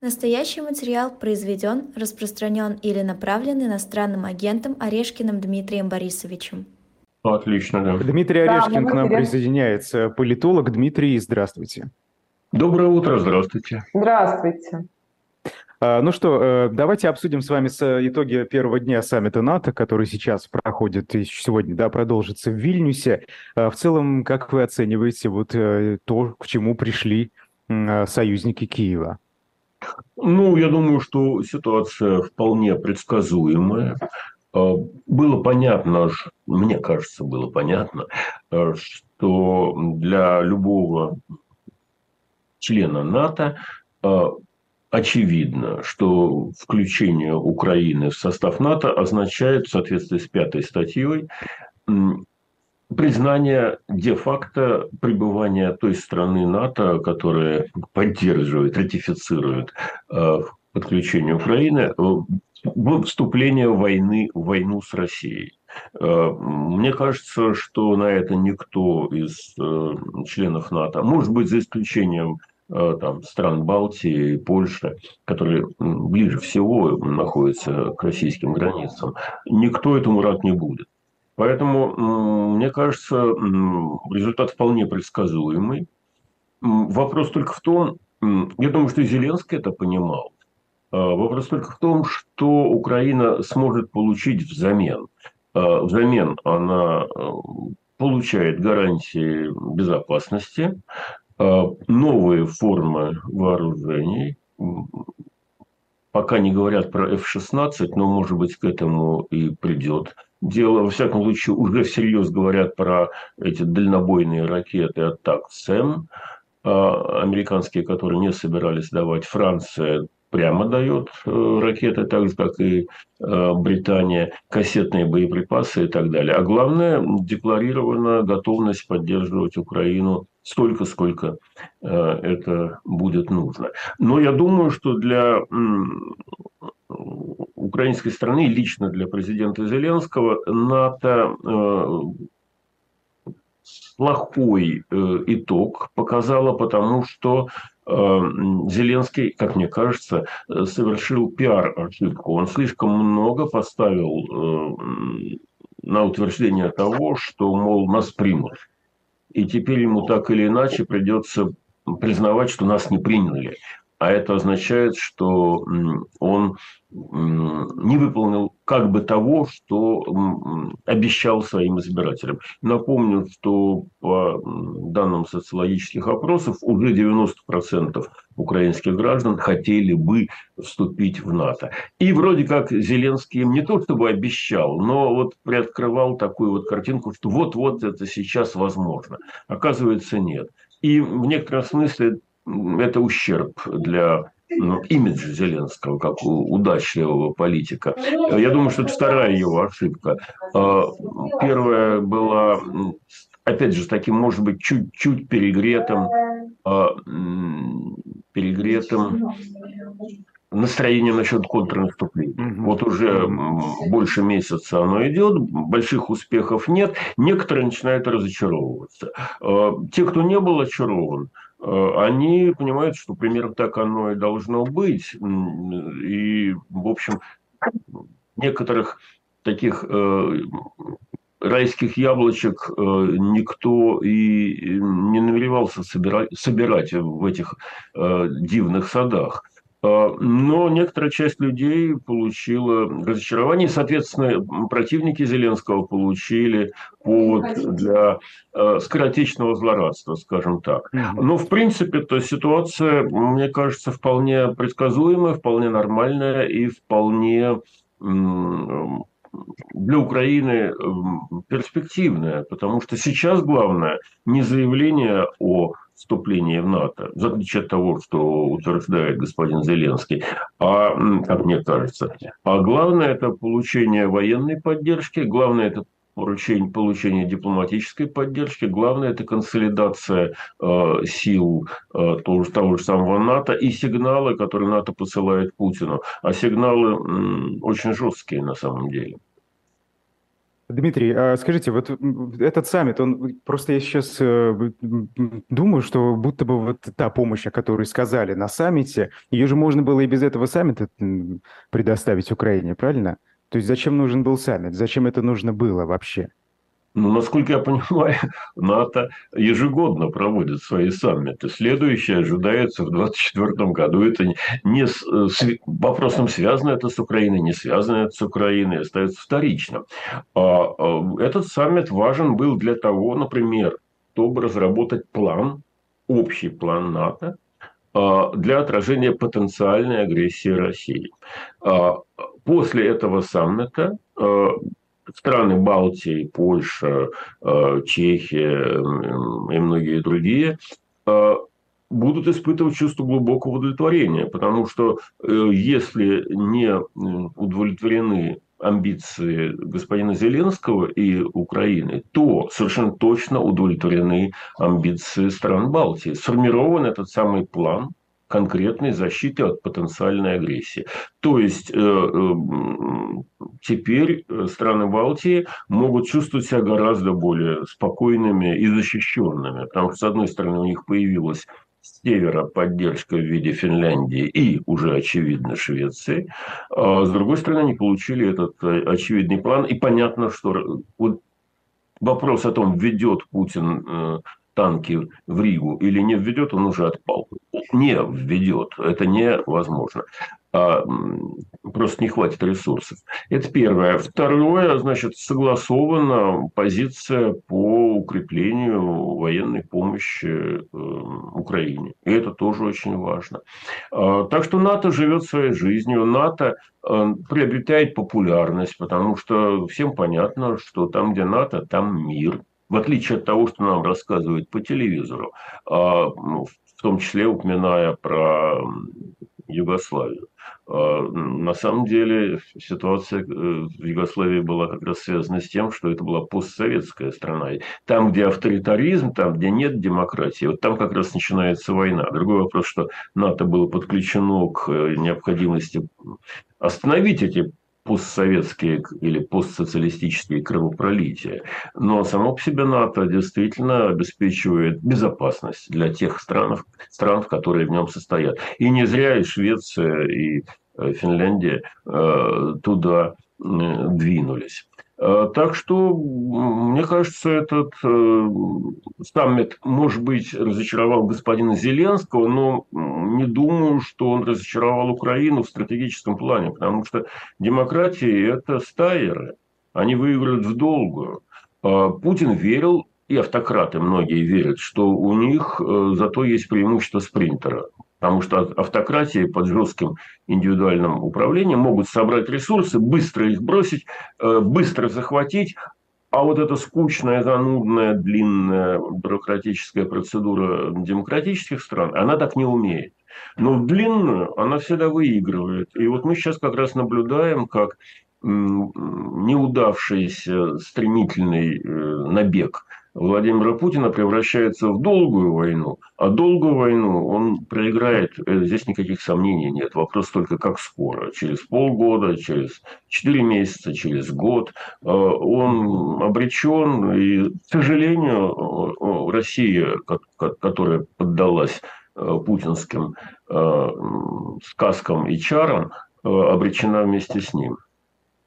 Настоящий материал произведен, распространен или направлен иностранным агентом Орешкиным Дмитрием Борисовичем. Отлично, да. Дмитрий Да, Орешкин мы к нам присоединяется. Политолог Дмитрий, здравствуйте. Доброе утро, здравствуйте. Здравствуйте. А, Ну что, э, давайте обсудим с вами с- э, итоги первого дня саммита НАТО, который сейчас проходит и сегодня, да, продолжится в Вильнюсе. А В целом, как вы оцениваете вот э, то, к чему пришли союзники Киева? Ну, я думаю, что ситуация вполне предсказуемая. Э, Было понятно, мне кажется, было понятно, э, что для любого члена НАТО э, очевидно, что включение Украины в состав НАТО означает, в соответствии с пятой статьей, признание де-факто пребывания той страны НАТО, которая поддерживает, ратифицирует э, подключение Украины, э, вступление войны, в войну с Россией. Э, Мне кажется, что на это никто из членов НАТО, может быть, за исключением там, стран Балтии, Польши, которые ближе всего находятся к российским границам, никто этому рад не будет. Поэтому, мне кажется, результат вполне предсказуемый. Вопрос только в том, я думаю, что Зеленский это понимал. А, Вопрос только в том, что Украина сможет получить взамен. А, Взамен она э, получает гарантии безопасности, а, новые формы вооружений. Пока не говорят про F-16, но, может быть, к этому и придет. Дело, во всяком случае, уже всерьез говорят про эти дальнобойные ракеты от ТАК-СЭМ, а, американские, которые не собирались давать. Франция прямо дает э, ракеты, так же, как и э, Британия, кассетные боеприпасы и так далее. А главное, декларирована готовность поддерживать Украину столько, сколько э, это будет нужно. Но я думаю, что для украинской страны, лично для президента Зеленского, НАТО э, плохой э, итог показала, потому что э, Зеленский, как мне кажется, совершил пиар-ошибку. Он слишком много поставил на утверждение того, что, мол, нас примут. И теперь ему так или иначе придется признавать, что нас не приняли. А это означает, что он не выполнил как бы того, что обещал своим избирателям. Напомню, что по данным социологических опросов уже 90% украинских граждан хотели бы вступить в НАТО. И вроде как Зеленский им не то чтобы обещал, но вот приоткрывал такую вот картинку, что вот-вот это сейчас возможно. Оказывается, нет. И в некотором смысле это ущерб для ну, имиджа Зеленского как удачливого политика. Я думаю, что это вторая его ошибка. А, Первая была, опять же, таким, может быть, чуть-чуть перегретым, а, перегретым настроением насчет контрнаступления. Мгм. Вот уже больше месяца оно идет, больших успехов нет, некоторые начинают разочаровываться. Э, Те, кто не был очарован, они понимают, что примерно так оно и должно быть. И, в общем, некоторых таких э, райских яблочек э, никто и не намеревался собирать, собирать в этих э, дивных садах. Э, Но некоторая часть людей получила разочарование. Соответственно, противники Зеленского получили повод для э, скоротечного злорадства, скажем так. Но, в принципе, то ситуация, мне кажется, вполне предсказуемая, вполне нормальная и вполне для Украины перспективная, потому что сейчас главное не заявление о вступлении в НАТО, в отличие от того, что утверждает господин Зеленский, а, как мне кажется, а главное это получение военной поддержки, главное это поручение, получение дипломатической поддержки, главное это консолидация э, сил э, того, же- того же самого НАТО и сигналы, которые НАТО посылает Путину. А сигналы м, очень жесткие на самом деле. Дмитрий, а скажите, вот этот саммит, он просто я сейчас э, думаю, что будто бы вот та помощь, о которой сказали на саммите, ее же можно было и без этого саммита предоставить Украине, правильно? То есть зачем нужен был саммит? Зачем это нужно было вообще? Ну, насколько я понимаю, НАТО ежегодно проводит свои саммиты. Следующий ожидается в 2024 году. Это не с, с вопросом, связано это с Украиной, не связано это с Украиной, остается вторичным. А, а, этот саммит важен был для того, например, чтобы разработать план, общий план НАТО, а, для отражения потенциальной агрессии России. После этого саммита страны Балтии, Польша, э, Чехия и многие другие э, будут испытывать чувство глубокого удовлетворения, потому что э, если не удовлетворены амбиции господина Зеленского и Украины, то совершенно точно удовлетворены амбиции стран Балтии. Сформирован этот самый план конкретной защиты от потенциальной агрессии. То есть э, э, теперь страны Балтии могут чувствовать себя гораздо более спокойными и защищенными, потому что, с одной стороны, у них появилась с севера поддержка в виде Финляндии и уже, очевидно, Швеции. А с другой стороны, они получили этот э, очевидный план. И понятно, что вот вопрос о том, введет Путин танки в Ригу или не введет, он уже отпал. Не введет. Это невозможно. А, просто не хватит ресурсов. Это первое. Второе, значит, согласована позиция по укреплению военной помощи э, Украине. И это тоже очень важно. А, так что НАТО живет своей жизнью. НАТО э, приобретает популярность, потому что всем понятно, что там, где НАТО, там мир в отличие от того, что нам рассказывают по телевизору, а, ну, в том числе упоминая про Югославию. А, на самом деле ситуация э, в Югославии была как раз связана с тем, что это была постсоветская страна. Там, где авторитаризм, там, где нет демократии, вот там как раз начинается война. Другой вопрос, что НАТО было подключено к э, необходимости остановить эти постсоветские или постсоциалистические кровопролития. Но само по себе НАТО действительно обеспечивает безопасность для тех стран, стран, которые в нем состоят. И не зря и Швеция, и э, Финляндия э, туда двинулись. Э, так что, мне кажется, этот э, саммит, может быть, разочаровал господина Зеленского, но не думаю, что он разочаровал Украину в стратегическом плане, потому что демократии – это стайеры, они выиграют в долгую. А Путин верил, и автократы многие верят, что у них э, зато есть преимущество спринтера. Потому что автократии под жестким индивидуальным управлением могут собрать ресурсы, быстро их бросить, э, быстро захватить, а вот эта скучная, занудная, длинная бюрократическая процедура демократических стран, она так не умеет. Но в длинную она всегда выигрывает. И вот мы сейчас как раз наблюдаем, как неудавшийся стремительный э, набег Владимира Путина превращается в долгую войну, а долгую войну он проиграет, э, здесь никаких сомнений нет. Вопрос только как скоро, через полгода, через четыре месяца, через год. Э, он обречен, и, к сожалению, Россия, которая поддалась путинским сказкам и чарам, обречена вместе с ним.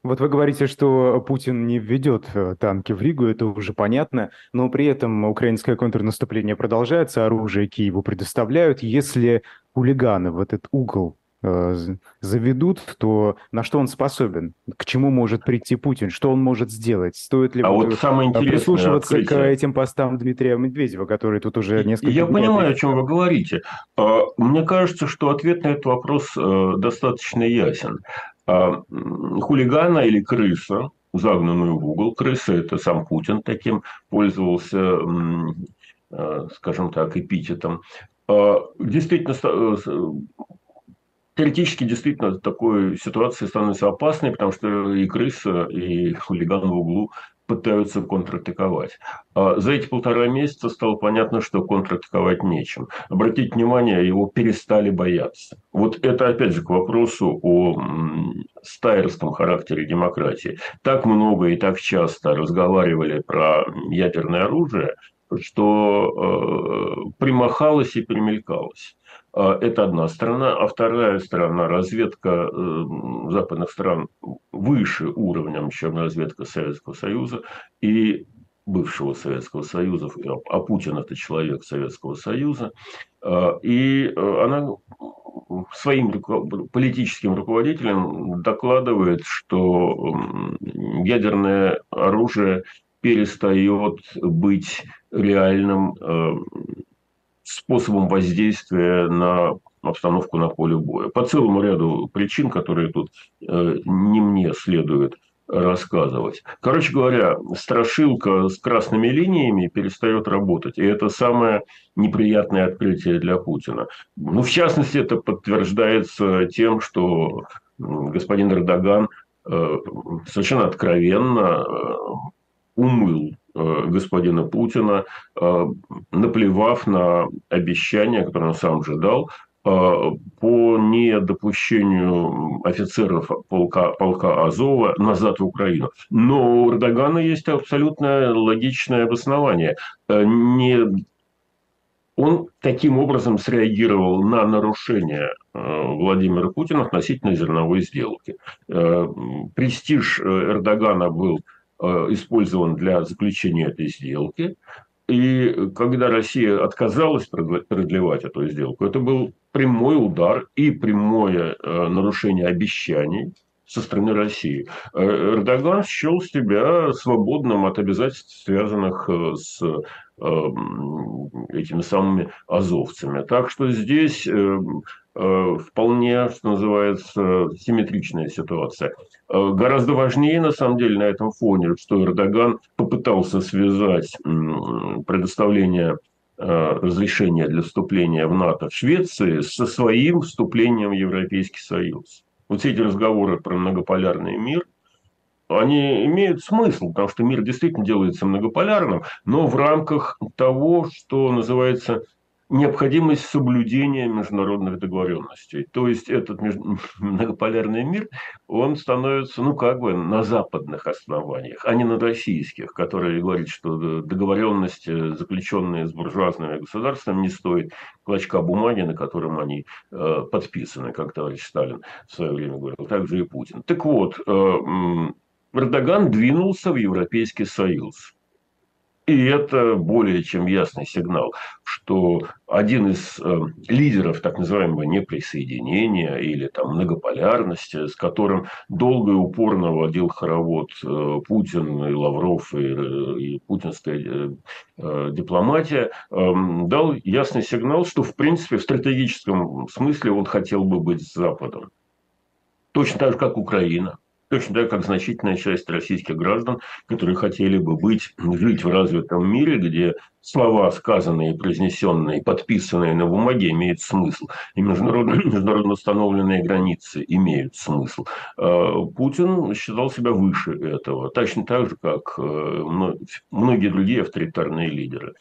Вот вы говорите, что Путин не введет э, танки в Ригу, это уже понятно, но при этом украинское контрнаступление продолжается, оружие Киеву предоставляют. Если хулиганы в этот угол э, заведут, то на что он способен? К чему может прийти Путин? Что он может сделать? Стоит ли а вот самое прислушиваться открытие. к этим постам Дмитрия Медведева, который тут уже несколько... Я понимаю, о чем вы говорите. А, мне кажется, что ответ на этот вопрос э, достаточно ясен. А, хулигана или крыса, загнанную в угол. Крыса – это сам Путин таким пользовался, а, скажем так, эпитетом. А, действительно, э, теоретически действительно такой ситуации становится опасной, потому что и крыса, и хулиган в углу пытаются контратаковать. А за эти полтора месяца стало понятно, что контратаковать нечем. Обратите внимание, его перестали бояться. Вот это опять же к вопросу о стайерском характере демократии. Так много и так часто разговаривали про ядерное оружие, что э, примахалось и примелькалось. А, это одна сторона. А вторая сторона – разведка э, западных стран выше уровнем, чем разведка Советского Союза. И бывшего Советского Союза, а Путин это человек Советского Союза, а, и э, она своим политическим руководителям докладывает, что ядерное оружие перестает быть реальным э, способом воздействия на обстановку на поле боя. По целому ряду причин, которые тут э, не мне следует рассказывать. Короче говоря, страшилка с красными линиями перестает работать. И это самое неприятное открытие для Путина. Ну, в частности, это подтверждается тем, что господин Эрдоган э, совершенно откровенно э, умыл э, господина Путина, наплевав на обещания, которые он сам же дал, Э, по недопущению офицеров полка, полка Азова назад в Украину. Но у Эрдогана есть абсолютно логичное обоснование. Э, не... Он таким образом среагировал на нарушение э, Владимира Путина относительно зерновой сделки. Престиж Эрдогана был использован для заключения этой сделки. И когда Россия отказалась продлевать эту сделку, это был прямой удар и прямое э, нарушение обещаний со стороны России. Э, Эрдоган счел себя свободным от обязательств, связанных э, с этими самыми азовцами. Так что здесь вполне, что называется, симметричная ситуация. Гораздо важнее, на самом деле, на этом фоне, что Эрдоган попытался связать предоставление Э, разрешения для вступления в НАТО в Швеции со своим вступлением в Европейский Союз. Вот все эти разговоры про многополярный мир, они имеют смысл, потому что мир действительно делается многополярным, но в рамках того, что называется необходимость соблюдения международных договоренностей. То есть этот многополярный мир, он становится, ну, как бы на западных основаниях, а не на российских, которые говорят, что договоренности, заключенные с буржуазными государствами, не стоят клочка бумаги, на котором они э, подписаны, как товарищ Сталин в свое время говорил, также и Путин. Так вот, э, Эрдоган двинулся в Европейский Союз. И это более чем ясный сигнал, что один из э, лидеров так называемого неприсоединения или там многополярности, с которым долго и упорно водил хоровод э, Путин и Лавров и, э, и путинская э, э, дипломатия, э, дал ясный сигнал, что в принципе в стратегическом смысле он хотел бы быть с Западом. Точно так же, как Украина. Точно так, как значительная часть российских граждан, которые хотели бы быть, жить в развитом мире, где слова, сказанные, произнесенные, подписанные на бумаге, имеют смысл. И международно, международно установленные границы имеют смысл. А, Путин считал себя выше этого. Точно так же, как э, многие другие авторитарные лидеры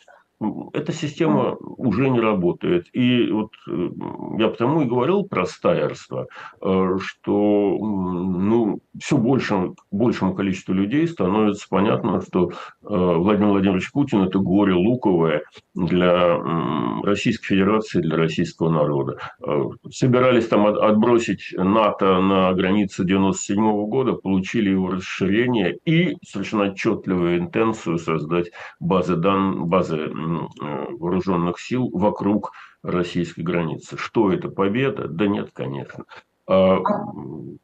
эта система уже не работает. И вот э, я потому и говорил про стайерство, э, что ну, все больше, большему количеству людей становится понятно, что э, Владимир Владимирович Путин – это горе луковое для Российской Федерации, для российского народа. Собирались там отбросить НАТО на границе 97 года, получили его расширение и совершенно отчетливую интенцию создать базы, дан, базы вооруженных сил вокруг российской границы. Что это, победа? Да нет, конечно. А,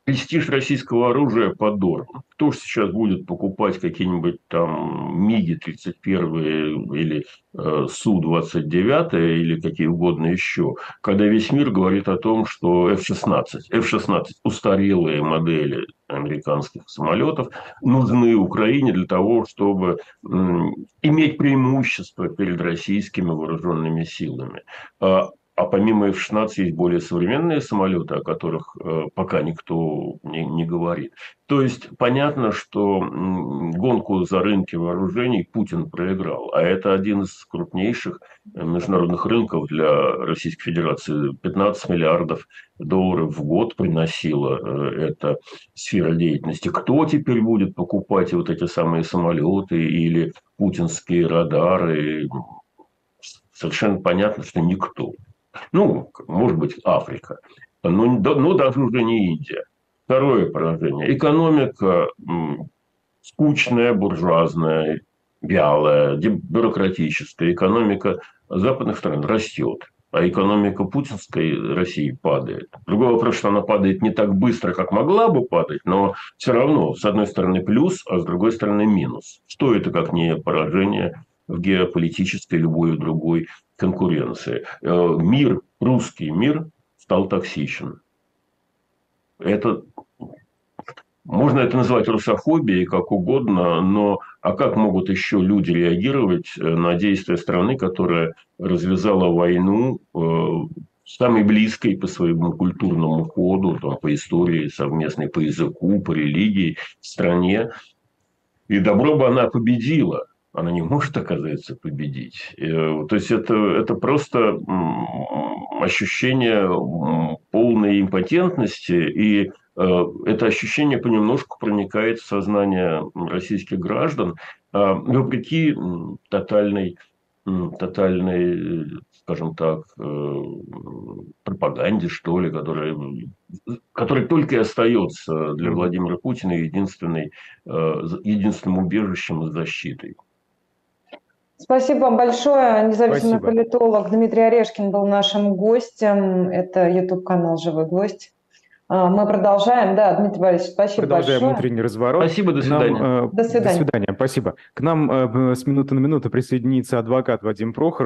престиж российского оружия подор. Кто же сейчас будет покупать какие-нибудь там МиГи-31 или э, Су-29 или какие угодно еще, когда весь мир говорит о том, что F-16, F-16 устарелые модели американских самолетов нужны Украине для того, чтобы иметь преимущество перед российскими вооруженными силами. А помимо F-16 есть более современные самолеты, о которых э, пока никто не, не говорит. То есть понятно, что гонку за рынки вооружений Путин проиграл. А это один из крупнейших международных рынков для Российской Федерации. 15 миллиардов долларов в год приносила э, эта сфера деятельности. Кто теперь будет покупать вот эти самые самолеты или путинские радары? Совершенно понятно, что никто. Ну, может быть, Африка. Но, но даже уже не Индия. Второе поражение. Экономика скучная, буржуазная, вялая, бюрократическая. Экономика западных стран растет, а экономика путинской России падает. Другой вопрос, что она падает не так быстро, как могла бы падать, но все равно, с одной стороны плюс, а с другой стороны минус. Что это как не поражение в геополитической любой другой конкуренции. Э, мир, русский мир стал токсичен. Это можно это назвать русофобией, как угодно, но а как могут еще люди реагировать э, на действия страны, которая развязала войну э, самой близкой по своему культурному ходу, там, по истории совместной, по языку, по религии стране. И добро бы она победила она не может, оказывается, победить. Э, то есть это, это просто ощущение полной импотентности, и э, это ощущение понемножку проникает в сознание российских граждан, а, вопреки тотальной, тотальной скажем так, э, пропаганде, что ли, которая, которая только и остается для Владимира Путина единственной, единственным убежищем и защитой. Спасибо вам большое. Независимый Спасибо. политолог Дмитрий Орешкин был нашим гостем. Это YouTube-канал «Живой гвоздь». А, мы продолжаем. Да, Дмитрий Борисович, спасибо Продолжаем большое. внутренний разворот. Спасибо, до свидания. Нам, э, до свидания. До свидания, спасибо. К нам э, с минуты на минуту присоединится адвокат Вадим Прохоров.